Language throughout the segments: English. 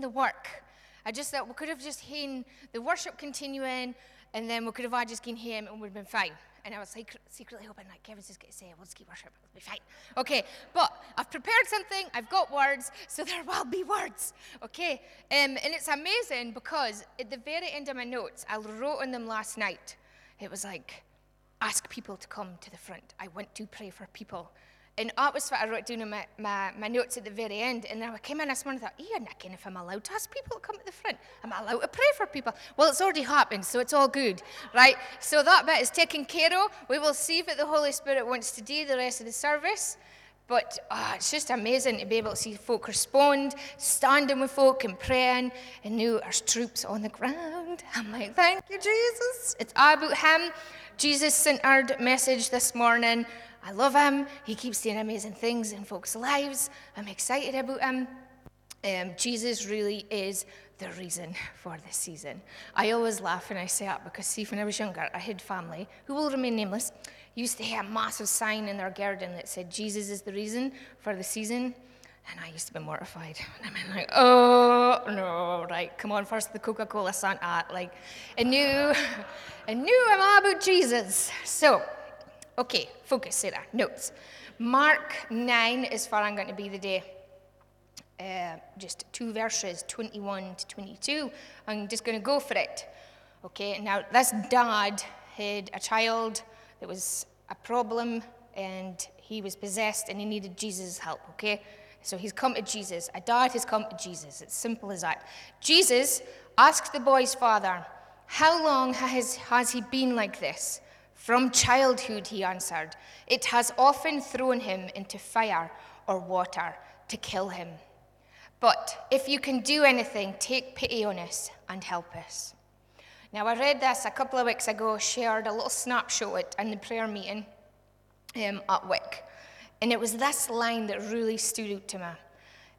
the work. I just thought we could have just had the worship continuing, and then we could have all just gone home and we'd have been fine. And I was like, secretly hoping like Kevin's just going to say, we'll just keep worship, it'll be fine. Okay, but I've prepared something, I've got words, so there will be words. Okay, um, and it's amazing because at the very end of my notes, I wrote on them last night. It was like, ask people to come to the front. I want to pray for people. And that was what I wrote down in my, my, my notes at the very end. And then I came in this morning and thought, yeah, Nick, if I'm allowed to ask people to come to the front, am I allowed to pray for people? Well, it's already happened, so it's all good, right? So that bit is taken care of. We will see what the Holy Spirit wants to do the rest of the service. But oh, it's just amazing to be able to see folk respond, standing with folk and praying, and now there's troops on the ground. I'm like, thank you, Jesus. It's all about Him. Jesus centered message this morning. I love him. He keeps doing amazing things in folks' lives. I'm excited about him. Um, Jesus really is the reason for this season. I always laugh when I say that because, see, when I was younger, I had family who will remain nameless used to have a massive sign in their garden that said, Jesus is the reason for the season. And I used to be mortified. And I'm like, oh, no, right, come on, first the Coca Cola Santa. Like, I knew, I knew I'm all about Jesus. So, Okay, focus, Sarah. Notes. Mark 9 is where I'm going to be today. Uh, just two verses, 21 to 22. I'm just going to go for it. Okay, now this dad had a child that was a problem and he was possessed and he needed Jesus' help, okay? So he's come to Jesus. A dad has come to Jesus. It's simple as that. Jesus asked the boy's father, How long has, has he been like this? From childhood, he answered, it has often thrown him into fire or water to kill him. But if you can do anything, take pity on us and help us. Now, I read this a couple of weeks ago, shared a little snapshot in the prayer meeting um, at Wick. And it was this line that really stood out to me.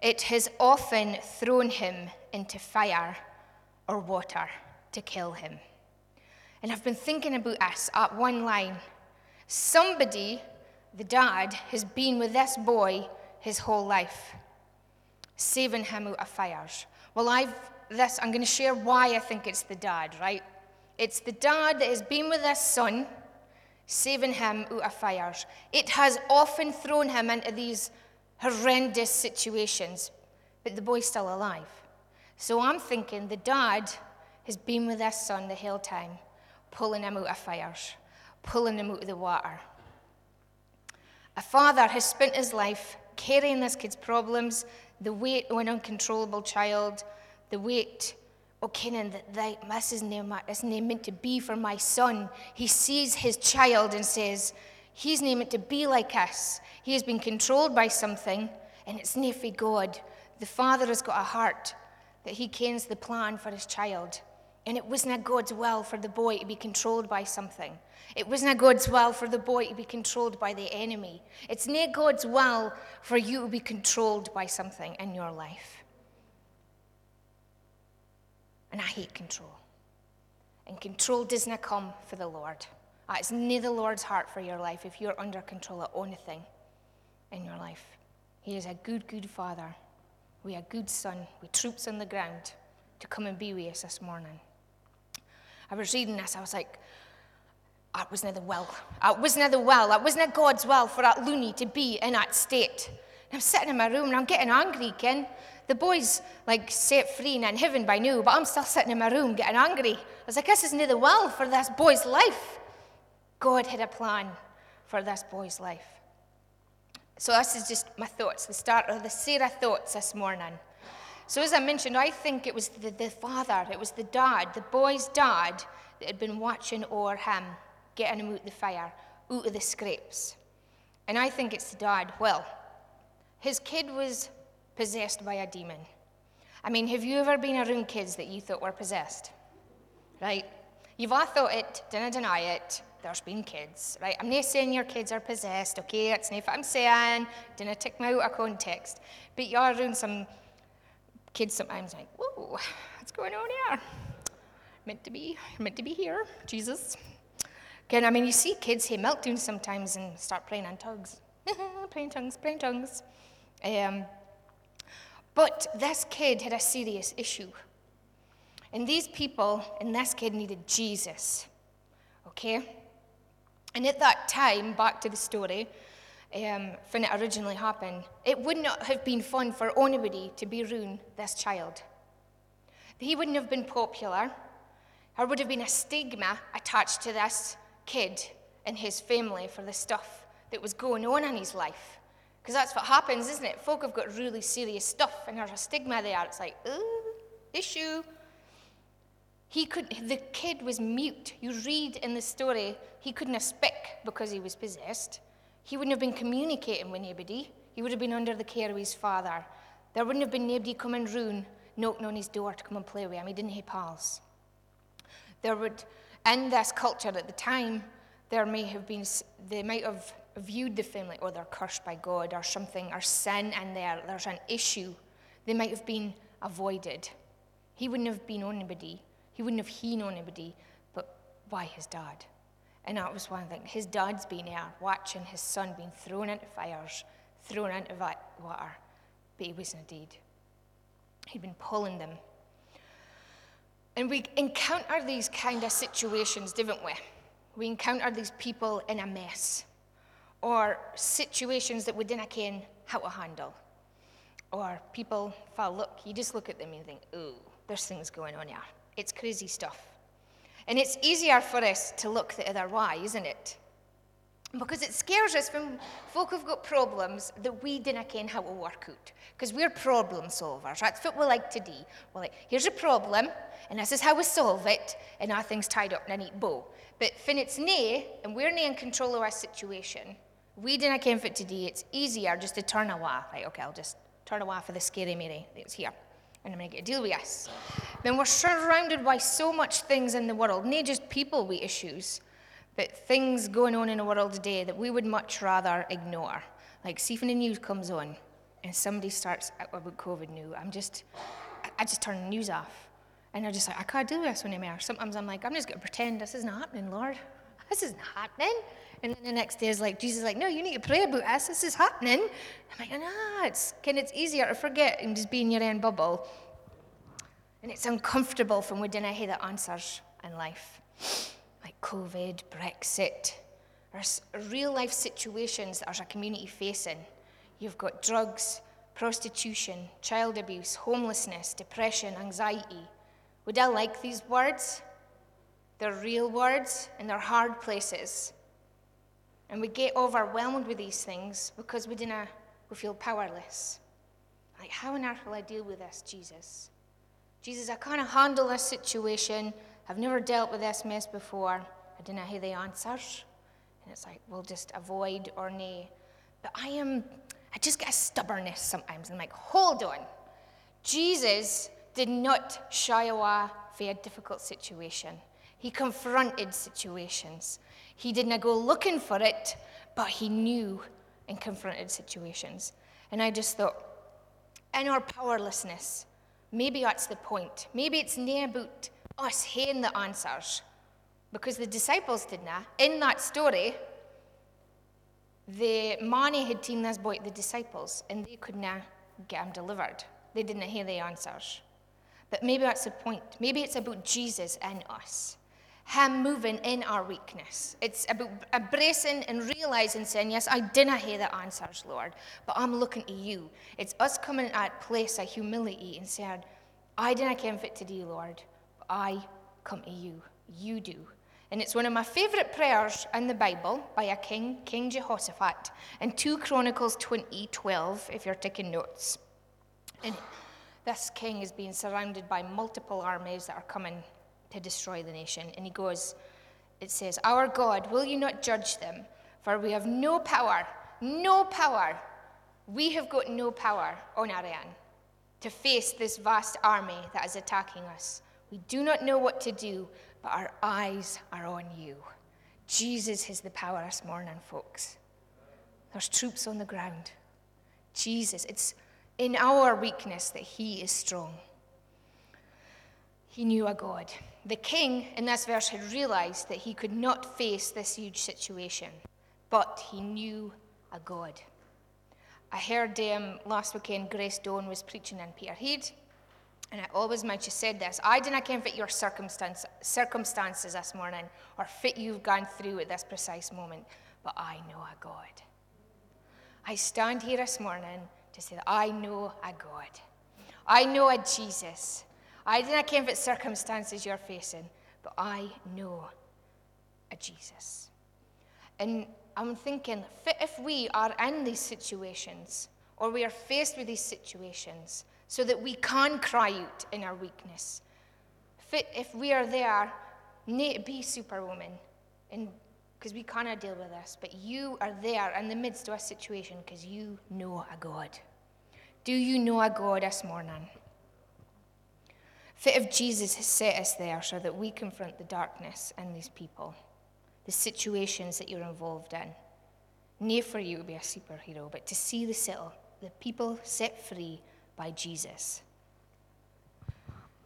It has often thrown him into fire or water to kill him. And I've been thinking about us at one line. Somebody, the dad, has been with this boy his whole life, saving him out of fires. Well, I've this, I'm going to share why I think it's the dad, right? It's the dad that has been with this son, saving him out of fires. It has often thrown him into these horrendous situations, but the boy's still alive. So I'm thinking the dad has been with this son the whole time pulling him out of fires, pulling him out of the water. A father has spent his life carrying this kid's problems, the weight of an uncontrollable child, the weight of Kenan that, that this isn't, isn't meant to be for my son. He sees his child and says, He's not meant to be like us. He has been controlled by something, and it's not for God. The father has got a heart that he kens the plan for his child. And it wasn't God's will for the boy to be controlled by something. It wasn't God's will for the boy to be controlled by the enemy. It's not God's will for you to be controlled by something in your life. And I hate control. And control doesn't come for the Lord. Ah, it's near the Lord's heart for your life if you're under control of anything in your life. He is a good, good father. We are good son. We troops on the ground to come and be with us this morning. I was reading this, I was like, that wasn't the will. That wasn't the will. That wasn't God's will for that loony to be in that state. And I'm sitting in my room and I'm getting angry again. The boy's like set free and in heaven by now, but I'm still sitting in my room getting angry. I was like, this isn't the will for this boy's life. God had a plan for this boy's life. So this is just my thoughts, the start of the Sarah thoughts this morning. So, as I mentioned, I think it was the, the father, it was the dad, the boy's dad, that had been watching over him, getting him out of the fire, out of the scrapes. And I think it's the dad. Well, his kid was possessed by a demon. I mean, have you ever been around kids that you thought were possessed? Right? You've all thought it, didn't deny it. There's been kids, right? I'm not saying your kids are possessed, okay? That's not what I'm saying. Didn't take me out of context. But you're around some kids sometimes like, whoa, what's going on here? Meant to be, meant to be here, Jesus. Again, I mean, you see kids have meltdowns sometimes and start playing on tongues. playing tongues, playing tongues. Um, But this kid had a serious issue. And these people and this kid needed Jesus. Okay? And at that time, back to the story, um, when it originally happened, it would not have been fun for anybody to be ruin this child. He wouldn't have been popular. There would have been a stigma attached to this kid and his family for the stuff that was going on in his life. Because that's what happens, isn't it? Folk have got really serious stuff, and there's a stigma there. It's like, ooh, issue. He could, the kid was mute. You read in the story, he couldn't speak because he was possessed. He wouldn't have been communicating with anybody. He would have been under the care of his father. There wouldn't have been nobody coming round, knocking on his door to come and play with him. He didn't have pals. There would, in this culture at the time, there may have been, they might have viewed the family, or oh, they're cursed by God, or something, or sin in there, there's an issue. They might have been avoided. He wouldn't have been on anybody. He wouldn't have hewn on anybody, but why his dad? And that was one thing. His dad's been there watching his son being thrown into fires, thrown into water, but he wasn't dead. He'd been pulling them. And we encounter these kind of situations, didn't we? We encounter these people in a mess, or situations that we didn't ken how to handle. Or people fall, look, you just look at them and think, ooh, there's things going on here. It's crazy stuff. And it's easier for us to look the other way, isn't it? Because it scares us when folk have got problems that we dinna ken how to work out. Because we're problem solvers. That's what we like to do. We're like, here's a problem, and this is how we solve it, and our thing's tied up in a neat bow. But when it's nae, and we're nae in control of our situation, we dinna ken what to do. It's easier just to turn away. Right, okay, I'll just turn away for the scary Mary that's here and I'm going to get a deal with us. Then we're surrounded by so much things in the world, not just people with issues, but things going on in the world today that we would much rather ignore. Like, see when the news comes on and somebody starts about COVID new, I'm just, I just turn the news off. And I'm just like, I can't do this anymore. Sometimes I'm like, I'm just going to pretend this isn't happening, Lord. This isn't happening. And then the next day is like, Jesus is like, no, you need to pray about this. This is happening. I'm like, no, it's, can it's easier to forget and just be in your own bubble. And it's uncomfortable from we didn't hear the answers in life, like COVID, Brexit. There's real life situations that our community facing. You've got drugs, prostitution, child abuse, homelessness, depression, anxiety. Would I like these words? They're real words and they're hard places. And we get overwhelmed with these things because we, didn't, we feel powerless. Like, how on earth will I deal with this, Jesus? Jesus, I can't handle this situation. I've never dealt with this mess before. I didn't hear the answers. And it's like, we'll just avoid or nay. But I am, I just get a stubbornness sometimes. I'm like, hold on. Jesus did not shy away from a difficult situation. He confronted situations. He didn't go looking for it, but he knew and confronted situations. And I just thought, in our powerlessness, Maybe that's the point. Maybe it's near about us hearing the answers. Because the disciples did not. In that story, the money had seen this boy, the disciples, and they could not get him delivered. They didn't hear the answers. But maybe that's the point. Maybe it's about Jesus and us. Him moving in our weakness. It's about embracing and realizing, saying, Yes, I didn't hear the answers, Lord, but I'm looking to you. It's us coming at a place of humility and saying, I didn't come fit to do, Lord, but I come to you. You do. And it's one of my favorite prayers in the Bible by a king, King Jehoshaphat, in 2 Chronicles 20 12, if you're taking notes. And this king is being surrounded by multiple armies that are coming to destroy the nation. And he goes, it says, Our God, will you not judge them? For we have no power, no power. We have got no power on own to face this vast army that is attacking us. We do not know what to do, but our eyes are on you. Jesus has the power this morning, folks. There's troops on the ground. Jesus, it's in our weakness that He is strong. He knew a God. The king in this verse had realized that he could not face this huge situation, but he knew a God. I heard um, last weekend Grace Doan was preaching in Peterhead, and I always might she said this I didn't care fit your circumstance, circumstances this morning or fit you've gone through at this precise moment, but I know a God. I stand here this morning to say that I know a God. I know a Jesus. I do not care what circumstances you're facing, but I know a Jesus. And I'm thinking, if we are in these situations, or we are faced with these situations, so that we can cry out in our weakness, if we are there, be superwoman, because we cannot deal with this, but you are there in the midst of a situation because you know a God. Do you know a God this morning? Fit if Jesus has set us there so that we confront the darkness in these people, the situations that you're involved in. Near for you to be a superhero, but to see the settle, the people set free by Jesus.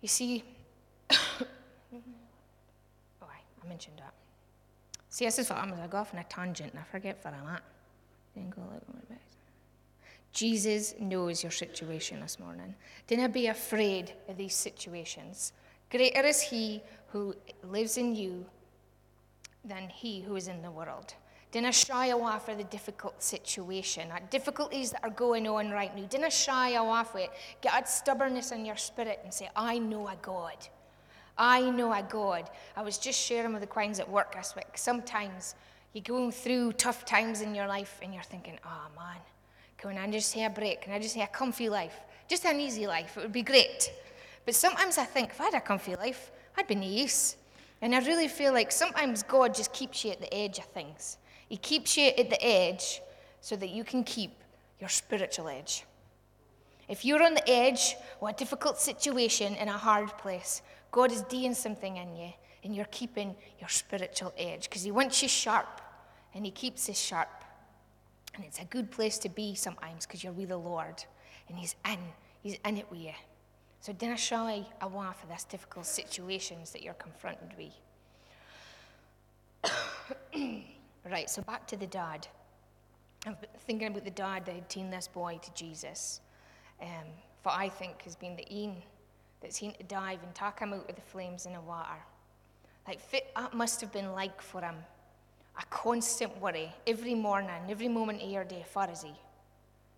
You see, oh, I mentioned that. See, this is what I'm I go off on a tangent and I forget where I'm at. Then go bit. Jesus knows your situation this morning. Not be afraid of these situations. Greater is He who lives in you than He who is in the world. Not shy away from the difficult situation, or difficulties that are going on right now. Not shy away from it. Get that stubbornness in your spirit and say, I know a God. I know a God. I was just sharing with the Queens at work this week. Sometimes you're going through tough times in your life and you're thinking, oh man, can I just have a break? Can I just have a comfy life? Just an easy life. It would be great. But sometimes I think if I had a comfy life, I'd be nice. And I really feel like sometimes God just keeps you at the edge of things. He keeps you at the edge so that you can keep your spiritual edge. If you're on the edge of a difficult situation in a hard place, God is doing something in you and you're keeping your spiritual edge because He wants you sharp and He keeps us sharp. And it's a good place to be sometimes because you're with the Lord and He's in. He's in it with you. So don't shy away for these difficult situations that you're confronted with. right, so back to the dad. I'm thinking about the dad that had taken this boy to Jesus. Um, for I think has been the een that's seen to dive and take him out of the flames in the water. Like, that must have been like for him a constant worry every morning, every moment of your day. Far is he?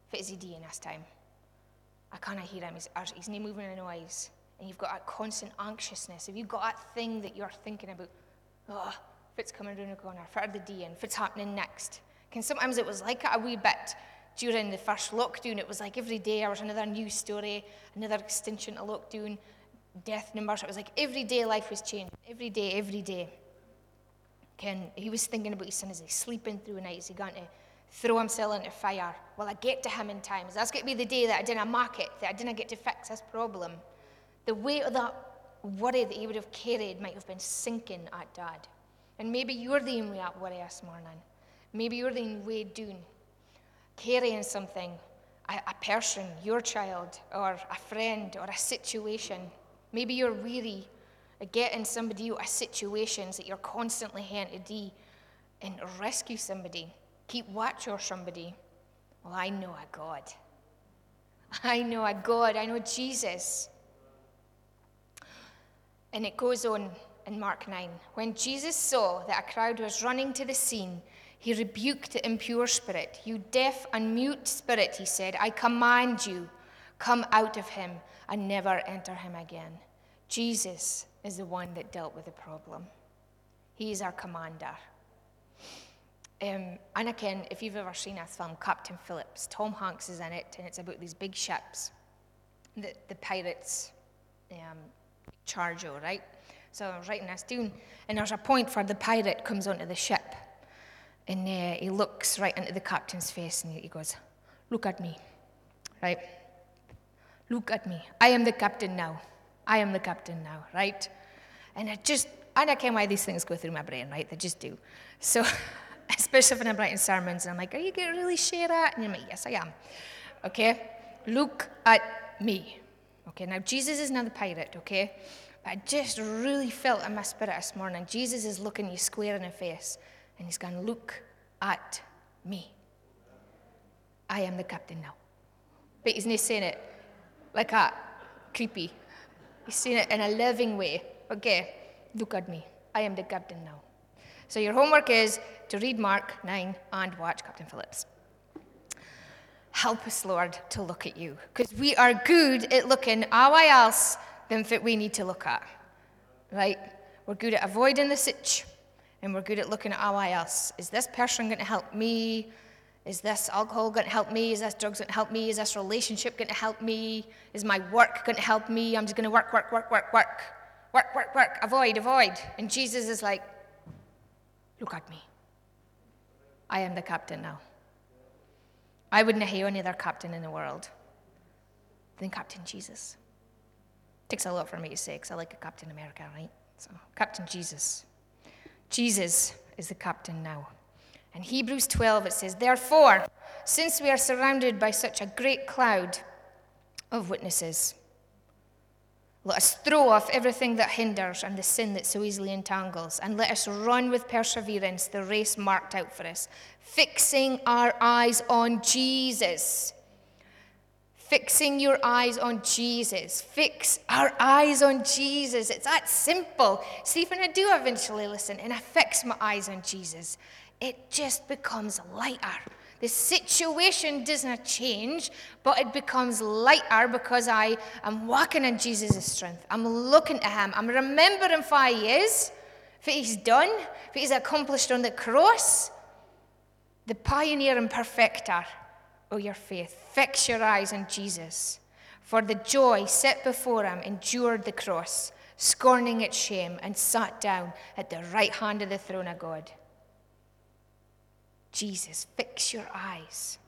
Fit is he doing this time? I can't hear him. He's, uh, he's not moving in noise. And you've got that constant anxiousness. Have you got that thing that you're thinking about? Oh, if it's coming around the corner, for the day, if it's happening next. And sometimes it was like a wee bit during the first lockdown. It was like every day there was another news story, another extension to lockdown, death numbers. It was like every day life was changing. Every day, every day. Ken, he was thinking about his son. Is he sleeping through the night? Is he going to throw himself into fire? Will I get to him in time? Is that's going to be the day that I didn't mark it, that I didn't get to fix this problem? The weight of that worry that he would have carried might have been sinking at dad. And maybe you're the only at worry this morning. Maybe you're the only way doing, carrying something, a, a person, your child, or a friend, or a situation. Maybe you're weary getting somebody out of situations that you're constantly having to do and rescue somebody, keep watch over somebody. Well, I know a God. I know a God. I know Jesus. And it goes on in Mark 9. When Jesus saw that a crowd was running to the scene, he rebuked the impure spirit. You deaf and mute spirit, he said, I command you, come out of him and never enter him again. Jesus is the one that dealt with the problem. He's our commander. Um, Anakin, if you've ever seen a film, Captain Phillips, Tom Hanks is in it, and it's about these big ships that the pirates um, charge over, right? So I was writing this down, and there's a point where the pirate comes onto the ship, and uh, he looks right into the captain's face, and he goes, Look at me, right? Look at me. I am the captain now. I am the captain now, right? And I just, I don't care why these things go through my brain, right? They just do. So, especially when I'm writing sermons, and I'm like, are you going to really share that? And you're like, yes, I am. Okay? Look at me. Okay, now Jesus is not the pirate, okay? But I just really felt in my spirit this morning, Jesus is looking you square in the face, and he's going, look at me. I am the captain now. But he's not saying it like a creepy. He's saying it in a living way. Okay, look at me. I am the captain now. So your homework is to read Mark 9 and watch Captain Phillips. Help us, Lord, to look at you. Because we are good at looking our else than what we need to look at. Right? We're good at avoiding the sitch, and we're good at looking at our else. Is this person going to help me? Is this alcohol going to help me? Is this drugs going to help me? Is this relationship going to help me? Is my work going to help me? I'm just going to work, work, work, work, work. Work, work, work. Avoid, avoid. And Jesus is like, look at me. I am the captain now. I wouldn't have any other captain in the world than Captain Jesus. Takes a lot for me to say because I like a Captain America, right? So, Captain Jesus. Jesus is the captain now. In Hebrews 12, it says, Therefore, since we are surrounded by such a great cloud of witnesses, let us throw off everything that hinders and the sin that so easily entangles, and let us run with perseverance the race marked out for us, fixing our eyes on Jesus. Fixing your eyes on Jesus. Fix our eyes on Jesus. It's that simple. See, when I do eventually listen and I fix my eyes on Jesus, it just becomes lighter. The situation doesn't change, but it becomes lighter because I am walking in Jesus' strength. I'm looking to Him. I'm remembering who He is, what He's done, what He's accomplished on the cross. The pioneer and perfecter of your faith. Fix your eyes on Jesus. For the joy set before Him endured the cross, scorning its shame, and sat down at the right hand of the throne of God. Jesus. Fix your eyes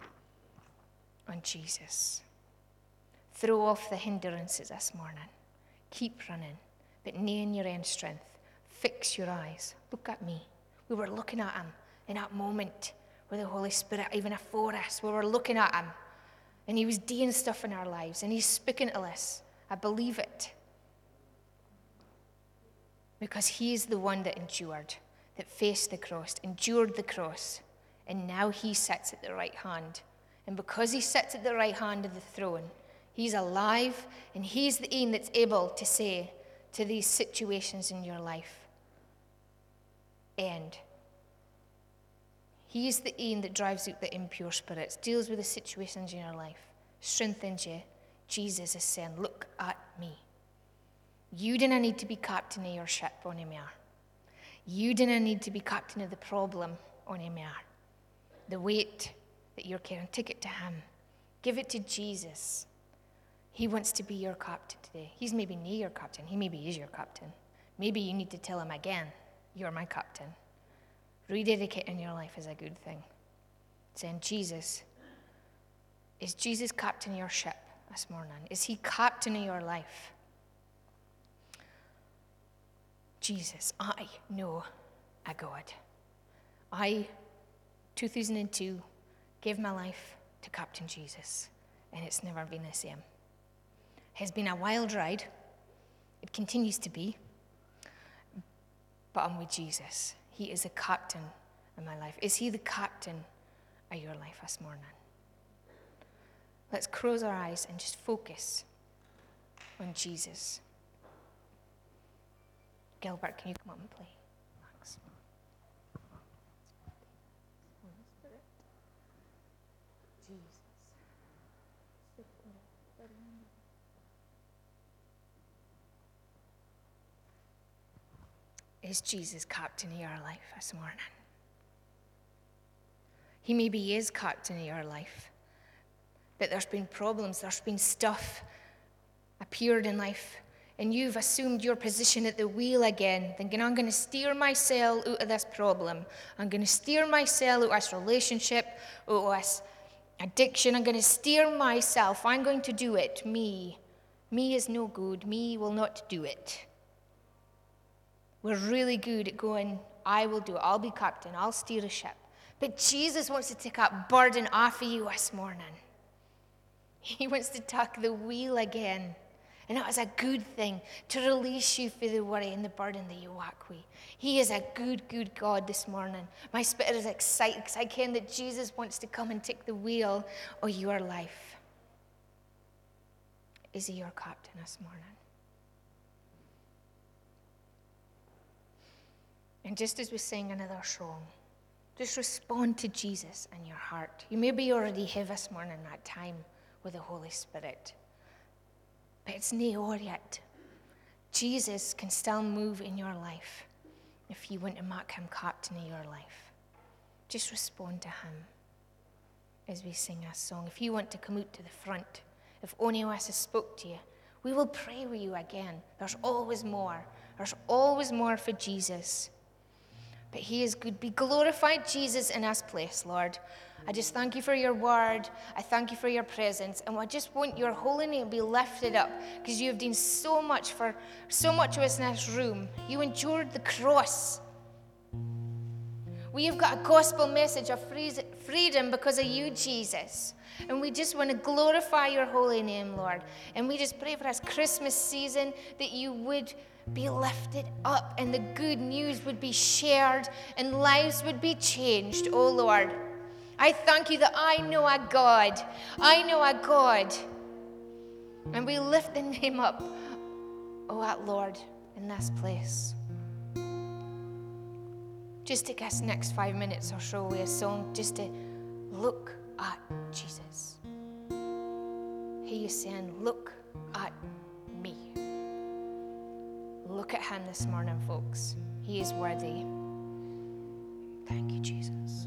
on Jesus. Throw off the hindrances this morning. Keep running, but nay in your own strength. Fix your eyes. Look at me. We were looking at him in that moment where the Holy Spirit, even for us, we were looking at him and he was doing stuff in our lives and he's speaking to us. I believe it. Because he is the one that endured, that faced the cross, endured the cross and now he sits at the right hand. And because he sits at the right hand of the throne, he's alive and he's the one that's able to say to these situations in your life, end. He's the one that drives out the impure spirits, deals with the situations in your life, strengthens you. Jesus is saying, Look at me. You didn't need to be captain of your ship on Emir. You didn't need to be captain of the problem on Emir the weight that you're carrying. Take it to Him. Give it to Jesus. He wants to be your captain today. He's maybe not your captain. He maybe is your captain. Maybe you need to tell him again, You're my captain. Rededicating your life is a good thing. Saying, Jesus, is Jesus captain your ship this morning? Is he captain of your life? Jesus, I know a God. I 2002, gave my life to Captain Jesus, and it's never been the same. It's been a wild ride. It continues to be. But I'm with Jesus. He is the captain of my life. Is He the captain of your life this morning? Let's close our eyes and just focus on Jesus. Gilbert, can you come up and play? Is Jesus captain in your life this morning? He maybe is captain in your life, but there's been problems, there's been stuff appeared in life, and you've assumed your position at the wheel again, thinking, I'm going to steer myself out of this problem. I'm going to steer myself out of this relationship, out of this addiction. I'm going to steer myself. I'm going to do it. Me. Me is no good. Me will not do it. We're really good at going, I will do it. I'll be captain. I'll steer a ship. But Jesus wants to take that burden off of you this morning. He wants to tuck the wheel again. And it was a good thing to release you for the worry and the burden that you walk with. He is a good, good God this morning. My spirit is excited because I can that Jesus wants to come and take the wheel of your life. Is he your captain this morning? And just as we sing another song, just respond to Jesus in your heart. You maybe already have this morning that time with the Holy Spirit, but it's not over yet. Jesus can still move in your life if you want to mark him captain of your life. Just respond to him as we sing our song. If you want to come out to the front, if only us has spoke to you, we will pray with you again. There's always more. There's always more for Jesus but He is good. Be glorified, Jesus, in this place, Lord. I just thank you for your word. I thank you for your presence. And I just want your holy name to be lifted up because you have done so much for so much of us in this room. You endured the cross. We have got a gospel message of freedom because of you, Jesus. And we just want to glorify your holy name, Lord. And we just pray for this Christmas season that you would be lifted up and the good news would be shared and lives would be changed, oh Lord. I thank you that I know a God. I know a God. And we lift the name up, oh, that Lord, in this place. Just take us next five minutes or so with a song just to look at Jesus. He is saying, Look at. Look at him this morning, folks. He is worthy. Thank you, Jesus.